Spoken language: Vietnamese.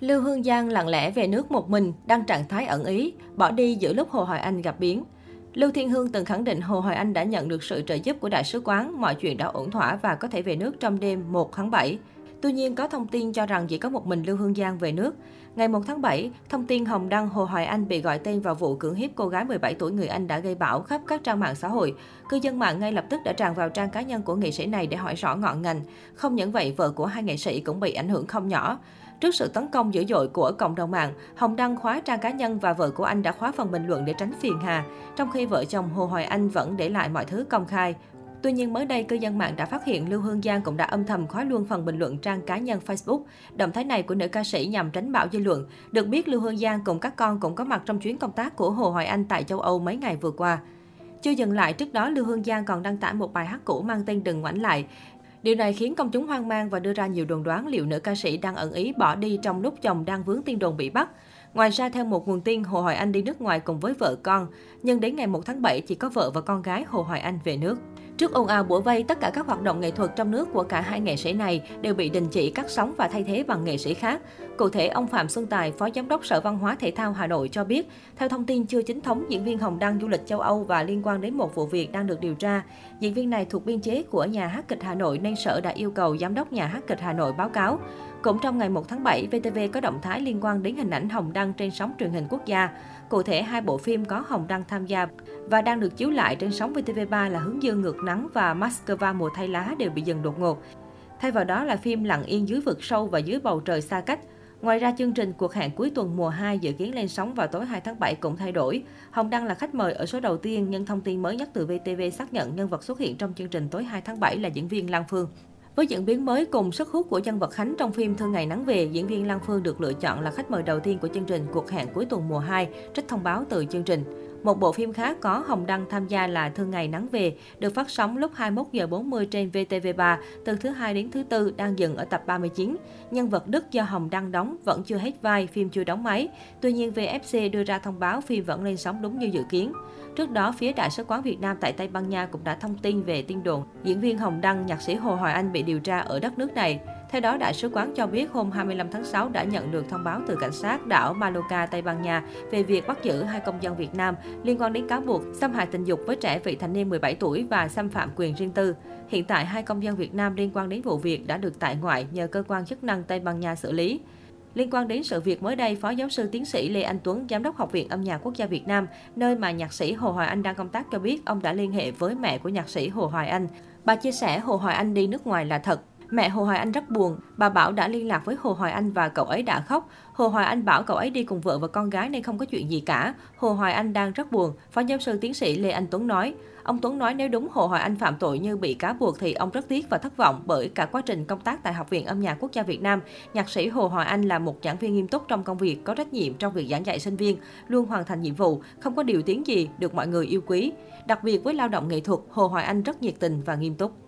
Lưu Hương Giang lặng lẽ về nước một mình, đăng trạng thái ẩn ý, bỏ đi giữa lúc Hồ Hoài Anh gặp biến. Lưu Thiên Hương từng khẳng định Hồ Hoài Anh đã nhận được sự trợ giúp của đại sứ quán, mọi chuyện đã ổn thỏa và có thể về nước trong đêm 1 tháng 7. Tuy nhiên, có thông tin cho rằng chỉ có một mình Lưu Hương Giang về nước. Ngày 1 tháng 7, thông tin Hồng Đăng Hồ Hoài Anh bị gọi tên vào vụ cưỡng hiếp cô gái 17 tuổi người Anh đã gây bão khắp các trang mạng xã hội. Cư dân mạng ngay lập tức đã tràn vào trang cá nhân của nghệ sĩ này để hỏi rõ ngọn ngành. Không những vậy, vợ của hai nghệ sĩ cũng bị ảnh hưởng không nhỏ. Trước sự tấn công dữ dội của cộng đồng mạng, Hồng Đăng khóa trang cá nhân và vợ của anh đã khóa phần bình luận để tránh phiền hà, trong khi vợ chồng Hồ Hoài Anh vẫn để lại mọi thứ công khai. Tuy nhiên mới đây, cư dân mạng đã phát hiện Lưu Hương Giang cũng đã âm thầm khóa luôn phần bình luận trang cá nhân Facebook. Động thái này của nữ ca sĩ nhằm tránh bạo dư luận. Được biết, Lưu Hương Giang cùng các con cũng có mặt trong chuyến công tác của Hồ Hoài Anh tại châu Âu mấy ngày vừa qua. Chưa dừng lại, trước đó Lưu Hương Giang còn đăng tải một bài hát cũ mang tên Đừng ngoảnh lại. Điều này khiến công chúng hoang mang và đưa ra nhiều đồn đoán liệu nữ ca sĩ đang ẩn ý bỏ đi trong lúc chồng đang vướng tin đồn bị bắt. Ngoài ra, theo một nguồn tin, Hồ Hoài Anh đi nước ngoài cùng với vợ con. Nhưng đến ngày 1 tháng 7, chỉ có vợ và con gái Hồ Hoài Anh về nước. Trước ồn ào bủa vây, tất cả các hoạt động nghệ thuật trong nước của cả hai nghệ sĩ này đều bị đình chỉ cắt sóng và thay thế bằng nghệ sĩ khác. Cụ thể, ông Phạm Xuân Tài, Phó Giám đốc Sở Văn hóa Thể thao Hà Nội cho biết, theo thông tin chưa chính thống, diễn viên Hồng đăng du lịch châu Âu và liên quan đến một vụ việc đang được điều tra. Diễn viên này thuộc biên chế của nhà hát kịch Hà Nội nên Sở đã yêu cầu Giám đốc nhà hát kịch Hà Nội báo cáo. Cũng trong ngày 1 tháng 7, VTV có động thái liên quan đến hình ảnh Hồng Đăng trên sóng truyền hình quốc gia. Cụ thể, hai bộ phim có Hồng Đăng tham gia và đang được chiếu lại trên sóng VTV3 là Hướng dương ngược nắng và Moscow mùa thay lá đều bị dừng đột ngột. Thay vào đó là phim Lặng yên dưới vực sâu và dưới bầu trời xa cách. Ngoài ra, chương trình cuộc hẹn cuối tuần mùa 2 dự kiến lên sóng vào tối 2 tháng 7 cũng thay đổi. Hồng Đăng là khách mời ở số đầu tiên, nhưng thông tin mới nhất từ VTV xác nhận nhân vật xuất hiện trong chương trình tối 2 tháng 7 là diễn viên Lan Phương. Với diễn biến mới cùng sức hút của nhân vật Khánh trong phim Thương Ngày Nắng Về, diễn viên Lan Phương được lựa chọn là khách mời đầu tiên của chương trình Cuộc hẹn cuối tuần mùa 2, trích thông báo từ chương trình. Một bộ phim khác có Hồng Đăng tham gia là Thương Ngày Nắng Về, được phát sóng lúc 21 giờ 40 trên VTV3 từ thứ hai đến thứ tư đang dừng ở tập 39. Nhân vật Đức do Hồng Đăng đóng vẫn chưa hết vai, phim chưa đóng máy. Tuy nhiên VFC đưa ra thông báo phim vẫn lên sóng đúng như dự kiến. Trước đó, phía Đại sứ quán Việt Nam tại Tây Ban Nha cũng đã thông tin về tin đồn diễn viên Hồng Đăng, nhạc sĩ Hồ Hoài Anh bị điều tra ở đất nước này. Theo đó, Đại sứ quán cho biết hôm 25 tháng 6 đã nhận được thông báo từ cảnh sát đảo Mallorca, Tây Ban Nha về việc bắt giữ hai công dân Việt Nam liên quan đến cáo buộc xâm hại tình dục với trẻ vị thành niên 17 tuổi và xâm phạm quyền riêng tư. Hiện tại, hai công dân Việt Nam liên quan đến vụ việc đã được tại ngoại nhờ cơ quan chức năng Tây Ban Nha xử lý. Liên quan đến sự việc mới đây, Phó giáo sư tiến sĩ Lê Anh Tuấn, Giám đốc Học viện Âm nhạc Quốc gia Việt Nam, nơi mà nhạc sĩ Hồ Hoài Anh đang công tác cho biết ông đã liên hệ với mẹ của nhạc sĩ Hồ Hoài Anh. Bà chia sẻ Hồ Hoài Anh đi nước ngoài là thật, Mẹ Hồ Hoài Anh rất buồn, bà Bảo đã liên lạc với Hồ Hoài Anh và cậu ấy đã khóc. Hồ Hoài Anh bảo cậu ấy đi cùng vợ và con gái nên không có chuyện gì cả. Hồ Hoài Anh đang rất buồn, Phó giáo sư tiến sĩ Lê Anh Tuấn nói. Ông Tuấn nói nếu đúng Hồ Hoài Anh phạm tội như bị cáo buộc thì ông rất tiếc và thất vọng bởi cả quá trình công tác tại Học viện Âm nhạc Quốc gia Việt Nam, nhạc sĩ Hồ Hoài Anh là một giảng viên nghiêm túc trong công việc, có trách nhiệm trong việc giảng dạy sinh viên, luôn hoàn thành nhiệm vụ, không có điều tiếng gì, được mọi người yêu quý. Đặc biệt với lao động nghệ thuật, Hồ Hoài Anh rất nhiệt tình và nghiêm túc.